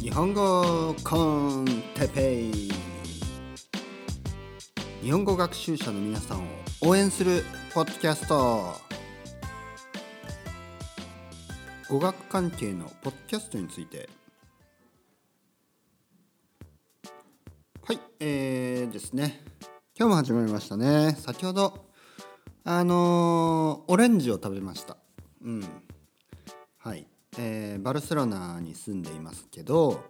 日本語コンテペイ。日本語学習者の皆さんを応援するポッドキャスト。語学関係のポッドキャストについて。はいえー、ですね。今日も始まりましたね。先ほどあのー、オレンジを食べました。うん。はい。えー、バルセロナに住んでいますけど、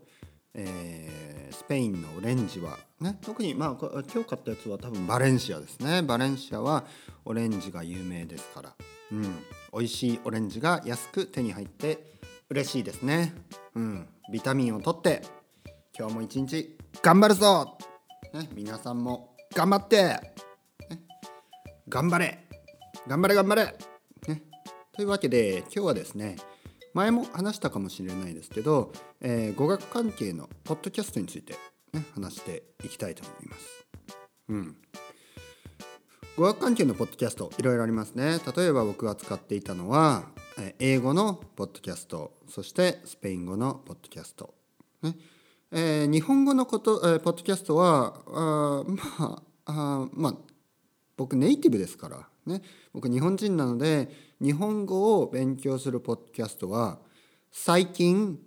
えー、スペインのオレンジは、ね、特に、まあ、今日買ったやつは多分バレンシアですね。バレンシアはオレンジが有名ですから、うん、美味しいオレンジが安く手に入って嬉しいですね、うん、ビタミンを取って今日も一日頑張るぞ、ね、皆さんも頑張って、ね、頑張れ。頑張れ頑張れ、ね、というわけで今日はですね前も話したかもしれないですけど、えー、語学関係のポッドキャストについて、ね、話していきたいと思います。うん、語学関係のポッドキャストいろいろありますね。例えば僕が使っていたのは英語のポッドキャストそしてスペイン語のポッドキャスト。ねえー、日本語のこと、えー、ポッドキャストはあまああまあ僕ネイティブですからね僕日本人なので日本語を勉強するポッドキャストは最近、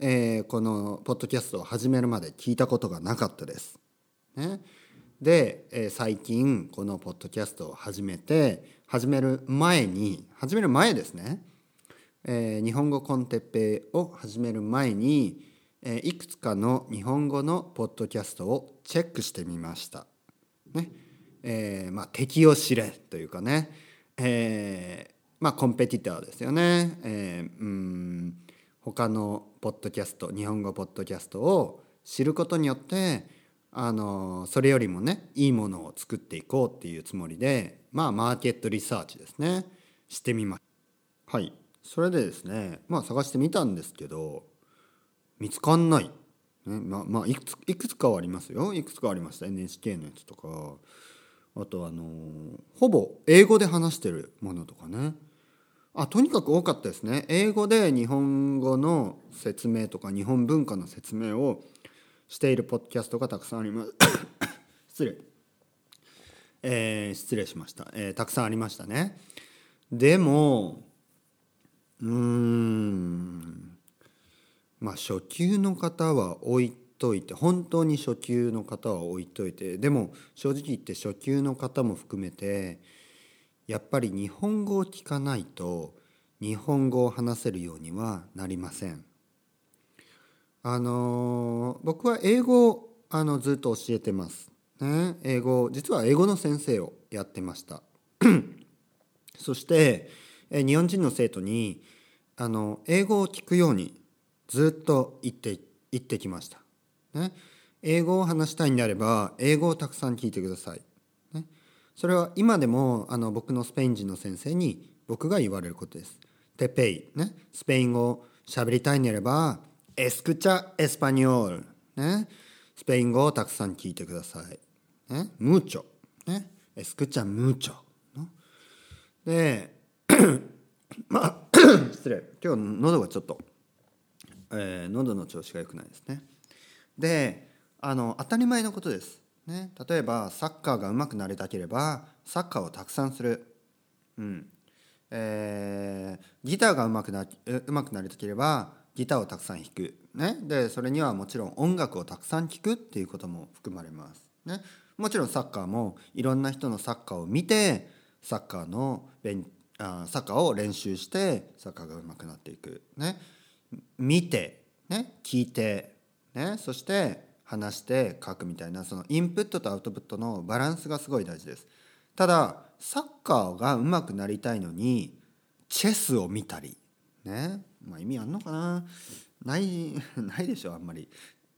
えー、このポッドキャストを始めるまで聞いたことがなかったです。ね、で、えー、最近このポッドキャストを始めて始める前に始める前ですね、えー、日本語コンテッペイを始める前に、えいくつかの日本語のポッドキャストをチェックしてみました。ねえー、まあ敵を知れというかね、えー、まあコンペティターですよね。えー、うん。他のポッドキャスト日本語ポッドキャストを知ることによってあのそれよりもねいいものを作っていこうっていうつもりでまあマーケットリサーチですね。してみまはい。それでですねまあ探してみたんですけど見つかんない、ね、ままあいくついくつかはありますよ。いくつかありました。NHK のやつとか。あとあのほぼ英語で話してるものとかね。あとにかく多かったですね。英語で日本語の説明とか日本文化の説明をしているポッドキャストがたくさんあります。失礼、えー、失礼しました、えー、たくさんありましたね。でもうーん。まあ初級の方は置いといて本当に初級の方は置いといてでも正直言って初級の方も含めてやっぱり日本語を聞かないと日本語を話せるようにはなりません。あの僕は英語をあのずっと教えてます。ね、英語実は英語の先生をやってました。そしてえ日本人の生徒にあの英語を聞くようにずっと言って言ってきました。ね、英語を話したいんであれば英語をたくさん聞いてください。ね。それは今でもあの僕のスペイン人の先生に僕が言われることです。テペイ、ね、スペイン語を喋りたいんであれば、 escucha español、ね、スペイン語をたくさん聞いてください。ね、 mucho、ね、エスクチャ・ムーチョ。で、まあ、失礼、今日喉がちょっと、えー、喉の調子が良くないですね。で、あの、当たり前のことです。ね、例えばサッカーが上手くなりたければサッカーをたくさんする、うん。えー、ギターが上手くな上手くなりたければギターをたくさん弾く、ね、でそれにはもちろん音楽をたくさん聴くっていうことも含まれます、ね、もちろんサッカーもいろんな人のサッカーを見てサッカーの勉あサッカーを練習してサッカーが上手くなっていく、ね、見て、ね、聞いて、ね、そして話して書くみたいなそのインプットとアウトプットのバランスがすごい大事です。ただサッカーが上手くなりたいのにチェスを見たりね。まあ意味あんのかな。ない ないでしょあんまり、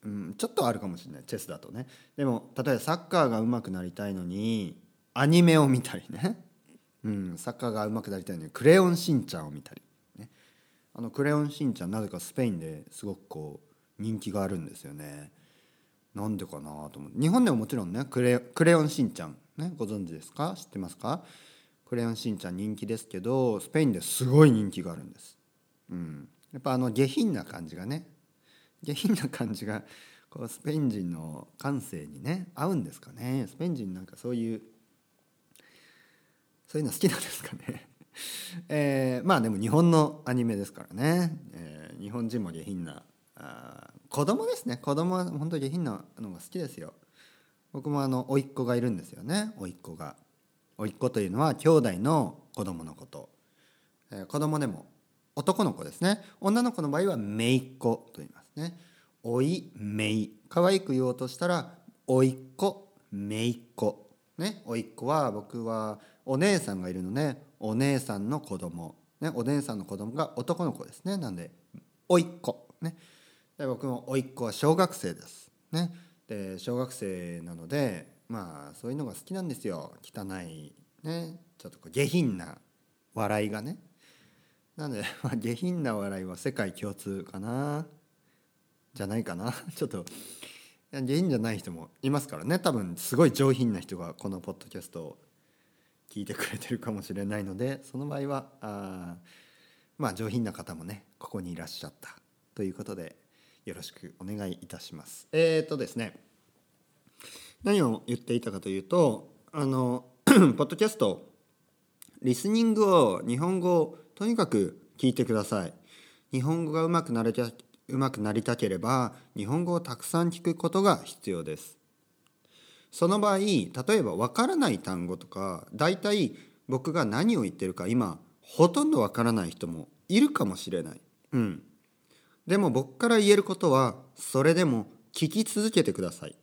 うん、ちょっとあるかもしれないチェスだとね。でも例えばサッカーが上手くなりたいのにアニメを見たりね、うん、サッカーが上手くなりたいのにクレヨンしんちゃんを見たり、ね、あのクレヨンしんちゃんなぜかスペインですごくこう人気があるんですよね。なんでかなと思って日本でももちろんねクレクレヨンしんちゃん、ね、ご存知ですか？知ってますか？クレヨンしんちゃん人気ですけどスペインですごい人気があるんです、うん、やっぱあの下品な感じがね下品な感じがこうスペイン人の感性にね合うんですかね？スペイン人なんかそういうそういうの好きなんですかね？えー、まあでも日本のアニメですからね、えー、日本人も下品なあ子供ですね。子供は本当に下品なのが好きですよ。僕もあの甥っ子がいるんですよね。甥っ子が。甥っ子というのは兄弟の子供のこと、えー、子供でも男の子ですね。女の子の場合は姪っ子と言いますね。甥い姪。可愛く言おうとしたら甥っ子姪っ子。ね甥っ子は僕はお姉さんがいるのでお姉さんの子供。ねお姉さんの子供が男の子ですね。なんで甥っ子。ね。で僕も甥っ子は小学生です。ね。で小学生なのでまあそういうのが好きなんですよ。汚いね。ちょっとこう下品な笑いがね。なので、まあ、下品な笑いは世界共通かな。じゃないかな。ちょっと下品じゃない人もいますからね。多分すごい上品な人がこのポッドキャストを聞いてくれてるかもしれないのでその場合はあまあ上品な方もねここにいらっしゃったということでよろしくお願いいたします。えっ、ー、とですね何を言っていたかというとあの ポッドキャストリスニングを日本語をとにかく聞いてください。日本語がうまくなれたうまくなりたければ日本語をたくさん聞くことが必要です。その場合例えばわからない単語とか大体僕が何を言ってるか今ほとんどわからない人もいるかもしれない。うん。でも僕から言えることはそれでも聞き続けてください。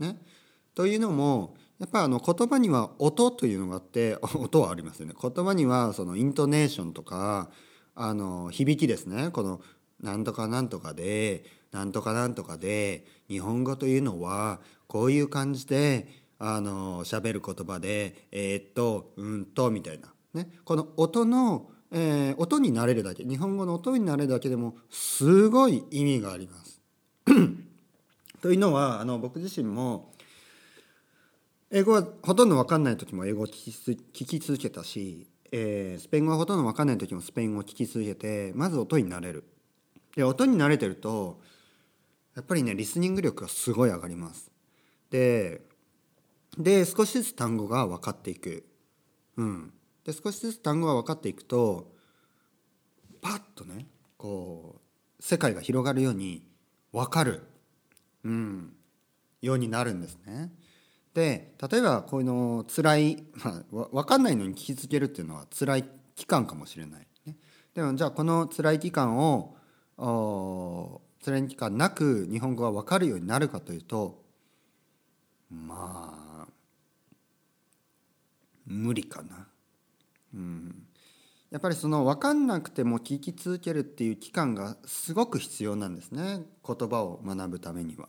ね。というのもやっぱあの言葉には音というのがあって 音はありますよね。言葉にはそのイントネーションとかあの響きですね。このなんとかなんとかでなんとかなんとかで日本語というのはこういう感じであの喋る言葉でえー、っとうんとみたいな、ね、この音の、えー、音になれるだけ日本語の音になれるだけでもすごい意味があります。というのはあの僕自身も英語はほとんど分かんない時も英語を聞き続けたし、えー、スペイン語はほとんど分かんない時もスペイン語を聞き続けてまず音になれる。で音に慣れてるとやっぱりねリスニング力がすごい上がります。でで少しずつ単語が分かっていく。うん、で少しずつ単語が分かっていくとパッとねこう世界が広がるように分かる、うん、ようになるんですね。で例えばこういうの辛い、まあ、分かんないのに聞きつけるっていうのは辛い期間かもしれない。ね、でもじゃあこの辛い期間を辛い期間なく日本語が分かるようになるかというとまあ無理かな。うん、やっぱりその分かんなくても聞き続けるっていう期間がすごく必要なんですね。言葉を学ぶためには。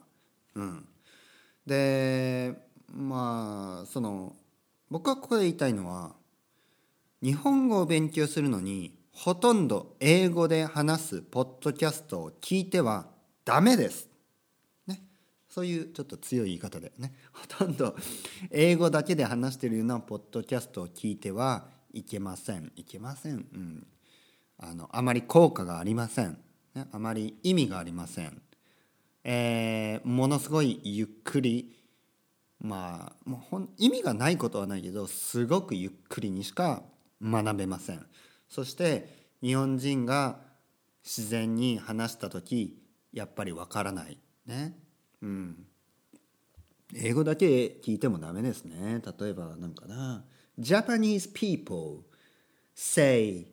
うん、でまあその僕はここで言いたいのは日本語を勉強するのにほとんど英語で話すポッドキャストを聞いてはダメです。ね、そういうちょっと強い言い方でね。ほとんど英語だけで話してるようなポッドキャストを聞いてはいけません。いけません、うん、あのあまり効果がありません、ね、あまり意味がありません、えー、ものすごいゆっくり。まあもうほん意味がないことはないけどすごくゆっくりにしか学べません。そして日本人が自然に話した時やっぱりわからない。ね。うん。英語だけ聞いてもダメですね。例えばなんかな。Japanese people say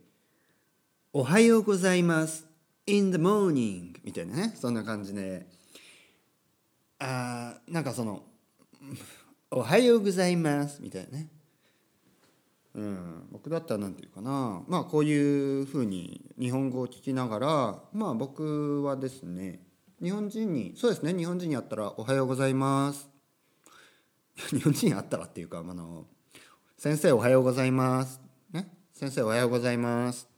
おはようございます in the morning. みたいなね。そんな感じで。あなんかそのおはようございますみたいなね。うん、僕だったら何て言うかな。まあこういうふうに日本語を聞きながらまあ僕はですね日本人にそうですね。日本人に会ったら「おはようございます」日本人に会ったらっていうかあの「先生おはようございます」ね「先生おはようございます」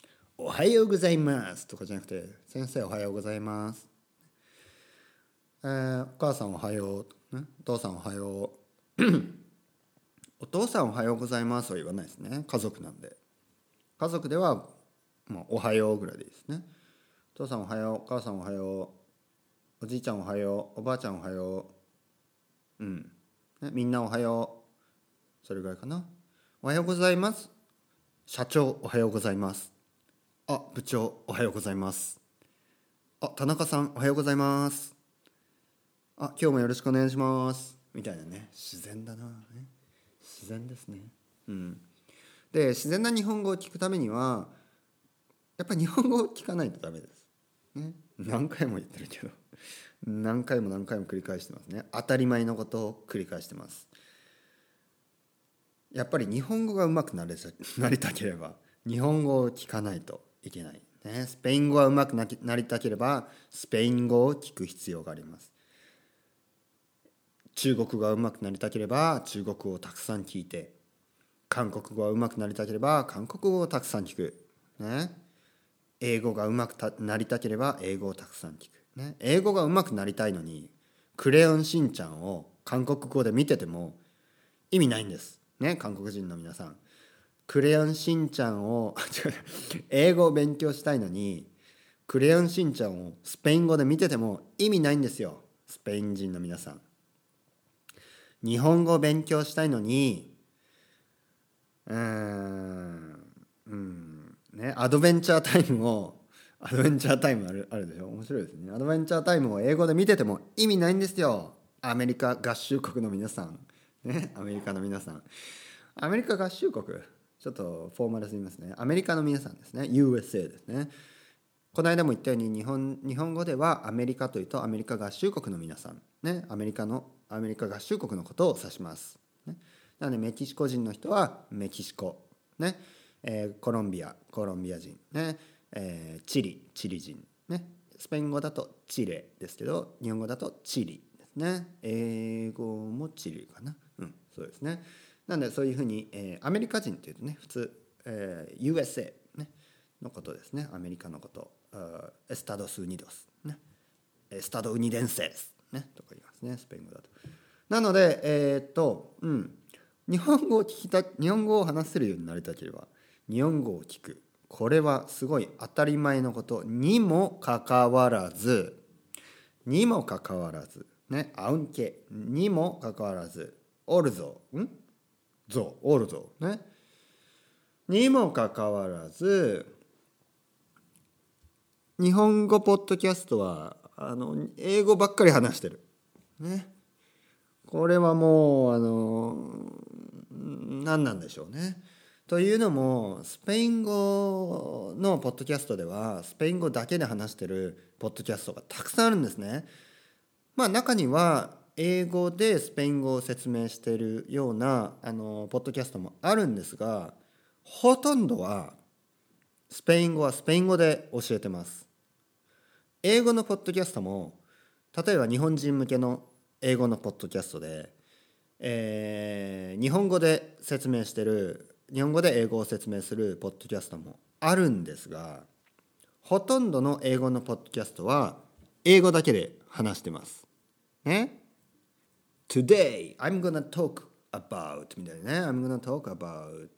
「おはようございます」とかじゃなくて「先生おはようございます」えー、お母さんおはよう、ね、お父さんおはよう。お父さんおはようございますは言わないですね。家族なんで。家族では、まあ、おはようぐらいでいいですね。お父さんおはよう。お母さんおはよう。おじいちゃんおはよう。おばあちゃんおはよう。うん、ね、みんなおはよう。それぐらいかな。おはようございます。社長おはようございます。あ部長おはようございます。あ田中さんおはようございます。あ今日もよろしくお願いします。みたいなね。自然だな、ね、自然ですね。うん。で自然な日本語を聞くためにはやっぱり日本語を聞かないとダメです、ね、何回も言ってるけど。何回も何回も繰り返してますね。当たり前のことを繰り返してます。やっぱり日本語がうまくなれ なりたければ日本語を聞かないといけない、ね、スペイン語がうまくなりたければスペイン語を聞く必要があります。中国語がうまくなりたければ中国語をたくさん聞いて韓国語がうまくなりたければ韓国語をたくさん聞く、ね、英語がうまくなりたければ英語をたくさん聞く、ね、英語がうまくなりたいのに「クレヨンしんちゃん」を韓国語で見てても意味ないんです。ね韓国人の皆さん。クレヨンしんちゃんを 英語を勉強したいのにクレヨンしんちゃんをスペイン語で見てても意味ないんですよ。スペイン人の皆さん。日本語を勉強したいのにうんうんねアドベンチャータイムをアドベンチャータイムあるあるでしょ？面白いですね。アドベンチャータイムを英語で見てても意味ないんですよ。アメリカ合衆国の皆さん。ねアメリカの皆さん。アメリカ合衆国？ちょっとフォーマルすぎますね。アメリカの皆さんですね。USA ですね。この間も言ったように日本日本語ではアメリカというとアメリカ合衆国の皆さん。ねアメリカのアメリカ合衆国のことを指します、ね、なのでメキシコ人の人はメキシコ、ね。えー、コロンビアコロンビア人、ね。えー、チリチリ人、ね、スペイン語だとチレですけど日本語だとチリですね。英語もチリかな。そうですね。なのでそういうふうに、えー、アメリカ人っていうとね普通、えー、USA、ね、のことですね。アメリカのこと。エスタドス・ウニドス、ね、エスタド・ウニデンセス、ね、とか言いますねスペイン語だと。なのでえー、っとうん。日本語を聞きた日本語を話せるようになりたければ日本語を聞く。これはすごい当たり前のこと。にもかかわらずにもかかわらずね。アウンケにもかかわらずオルゾん？ゾオルゾね。にもかかわらず日本語ポッドキャストはあの英語ばっかり話してる。ね。これはもうあの何なんでしょうね。というのもスペイン語のポッドキャストではスペイン語だけで話してるポッドキャストがたくさんあるんですね。まあ中には英語でスペイン語を説明しているようなあのポッドキャストもあるんですがほとんどはスペイン語はスペイン語で教えてます。英語のポッドキャストも例えば日本人向けの英語のポッドキャストで、えー、日本語で説明してる日本語で英語を説明するポッドキャストもあるんですがほとんどの英語のポッドキャストは英語だけで話してます。ね？Today I'm gonna talk about みたいなね。I'm gonna talk about、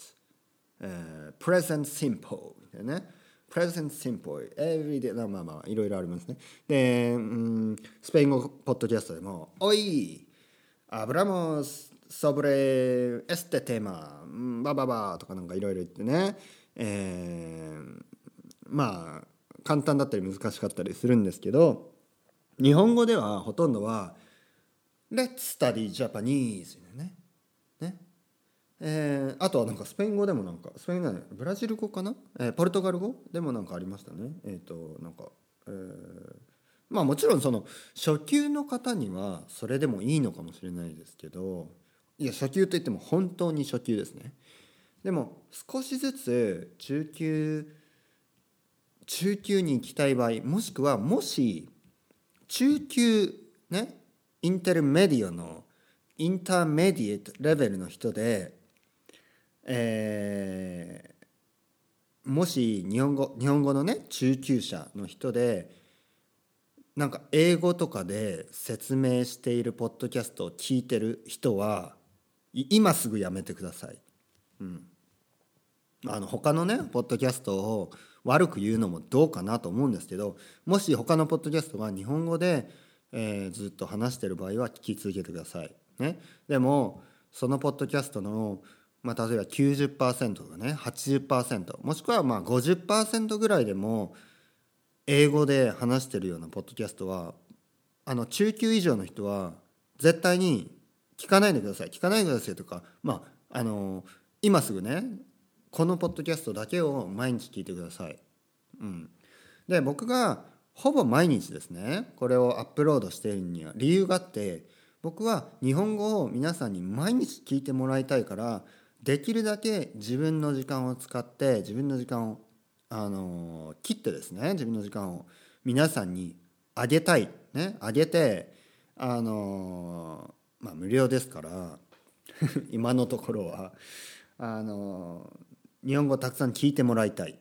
uh, present simple みたいなね。Present simple everyday まあまあまあいろいろありますね。で、うん、スペイン語ポッドキャストでも「おいアブラモスソブレエステテーマバババ」とかなんかいろいろ言ってね、えー、まあ簡単だったり難しかったりするんですけど日本語ではほとんどは「Let's study Japanese」ね。えー、あとはなんかスペイン語でもなんかスペイン語ブラジル語かな、えー、ポルトガル語でもなんかありましたね。えっ、ー、となんか、えー、まあもちろんその初級の方にはそれでもいいのかもしれないですけどいや初級といっても本当に初級ですね。でも少しずつ中級中級に行きたい場合もしくはもし中級ねインテルメディアのインターメディエットレベルの人でえー、もし日本語日本語のね中級者の人でなんか英語とかで説明しているポッドキャストを聞いてる人は今すぐやめてください。うん、あの他のねポッドキャストを悪く言うのもどうかなと思うんですけどもし他のポッドキャストが日本語で、えー、ずっと話してる場合は聞き続けてください。ね、でもそのポッドキャストの、まあ、例えば90%とかね80%もしくはまあ50%ぐらいでも英語で話してるようなポッドキャストはあの中級以上の人は絶対に聞かないでください聞かないでくださいとかまああの今すぐねこのポッドキャストだけを毎日聞いてください。うん、で僕がほぼ毎日ですねこれをアップロードしているには理由があって僕は日本語を皆さんに毎日聞いてもらいたいからできるだけ自分の時間を使って自分の時間をあの切ってですね自分の時間を皆さんにあげたいねあげてあのまあ無料ですから 今のところはあの日本語をたくさん聞いてもらいたい。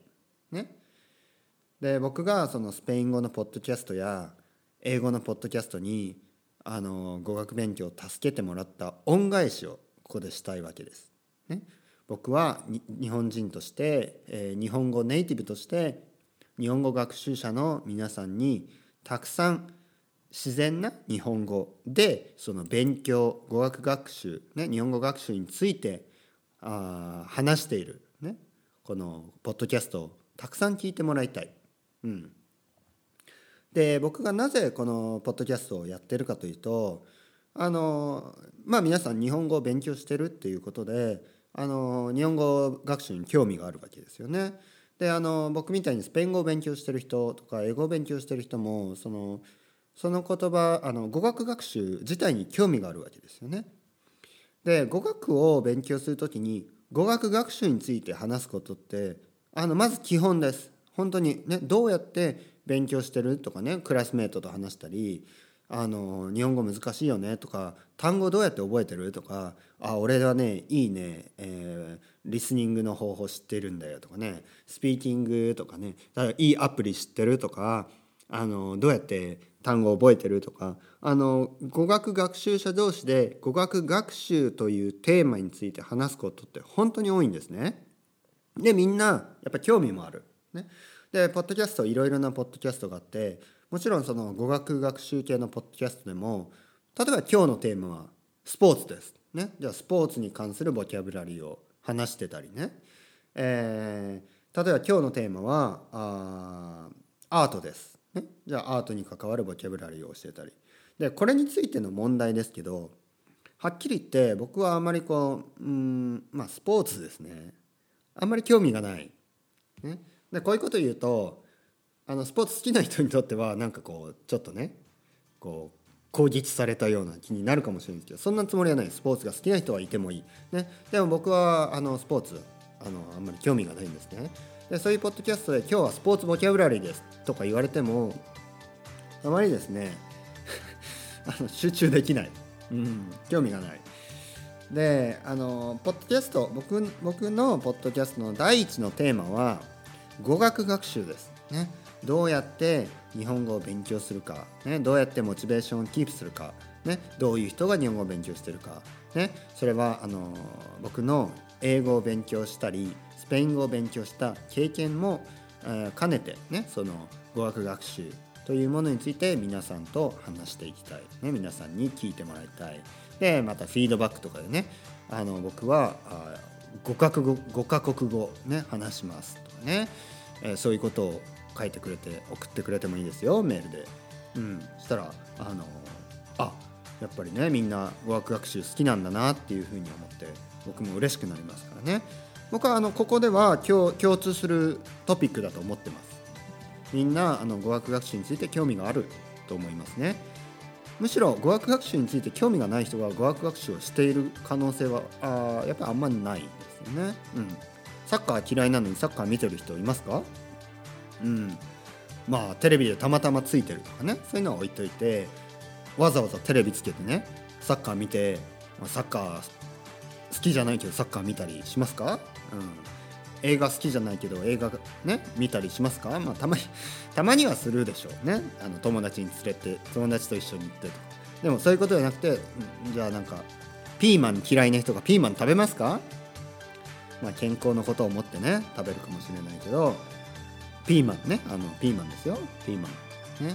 で僕がそのスペイン語のポッドキャストや英語のポッドキャストにあの語学勉強を助けてもらった恩返しをここでしたいわけです。ね、僕は日本人として、えー、日本語ネイティブとして日本語学習者の皆さんにたくさん自然な日本語でその勉強語学学習、ね、日本語学習についてあ話している、ね、このポッドキャストをたくさん聞いてもらいたい。うん、で僕がなぜこのポッドキャストをやってるかというとあのまあ皆さん日本語を勉強してるっていうことであの日本語学習に興味があるわけですよね。であの僕みたいにスペイン語を勉強してる人とか英語を勉強してる人もそのその言葉あの語学学習自体に興味があるわけですよね。で語学を勉強する時に語学学習について話すことってあのまず基本です。本当にねどうやって勉強してる？とかねクラスメートと話したりあの日本語難しいよね？とか単語どうやって覚えてる？とかあ俺はねいいね、えー、リスニングの方法知ってるんだよとかねスピーキングとかねだからいいアプリ知ってる？とかあのどうやって単語覚えてる？とかあの語学学習者同士で語学学習というテーマについて話すことって本当に多いんですね。でみんなやっぱ興味もある。ね、でポッドキャストいろいろなポッドキャストがあってもちろんその語学学習系のポッドキャストでも例えば今日のテーマはスポーツです。ね、じゃあスポーツに関するボキャブラリーを話してたりね、えー、例えば今日のテーマはあアートです、ね、じゃあアートに関わるボキャブラリーを教えたり。でこれについての問題ですけどはっきり言って僕はあまりこううんまあスポーツですね。あんまり興味がない。ね、でこういうこと言うとあのスポーツ好きな人にとってはなんかこうちょっとねこう攻撃されたような気になるかもしれないですけどそんなつもりはない。スポーツが好きな人はいてもいい、ね、でも僕はあのスポーツあのあんまり興味がないんですね。でそういうポッドキャストで「今日はスポーツボキャブラリーです」とか言われてもあまりですね あの集中できない、うん、興味がない。であのポッドキャスト僕僕のポッドキャストの第一のテーマは語学学習です。ね。どうやって日本語を勉強するか、ね、どうやってモチベーションをキープするか、ね、どういう人が日本語を勉強してるか、ね、それはあの僕の英語を勉強したりスペイン語を勉強した経験も、えー、兼ねて、ね、その語学学習というものについて皆さんと話していきたい、ね、皆さんに聞いてもらいたい。でまたフィードバックとかでね。あの僕は5カ国語 ,5 カ国語、ね、話します。ね、えー、そういうことを書いてくれて送ってくれてもいいですよメールで。うん、したらあのあやっぱりねみんな語学学習好きなんだなっていうふうに思って僕も嬉しくなりますからね。僕はあのここでは共共通するトピックだと思ってます。みんなあの語学学習について興味があると思いますね。むしろ語学学習について興味がない人が語学学習をしている可能性はあやっぱりあんまりないですよね、うん、サッカー嫌いなのにサッカー見てる人いますか？うん。まあテレビでたまたまついてるとかね。そういうのは置いといてわざわざテレビつけてねサッカー見て、まあ、サッカー好きじゃないけどサッカー見たりしますか、うん、映画好きじゃないけど映画ね見たりしますか、まあ、たまに たまにはするでしょうね。あの友達に連れて友達と一緒に行ってとか。でもそういうことじゃなくてじゃあなんかピーマン嫌いな人がピーマン食べますか？まあ健康のことを思ってね食べるかもしれないけどピーマンね。あのピーマンですよ。ピーマン。ね。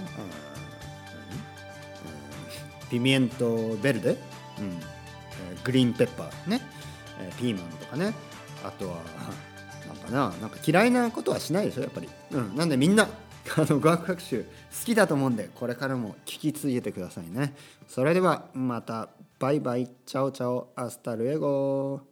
ピミエン。トベルデ、うんグリーン。ペッパーね、ピーマン。とかねあとはなんかななんか嫌いなことはしないでしょやっぱり、うん、なんでみんなあの語学学習好きだと思うんでこれからも聞き続けてくださいねそれではまたバイバイチャオチャオアスタルエゴ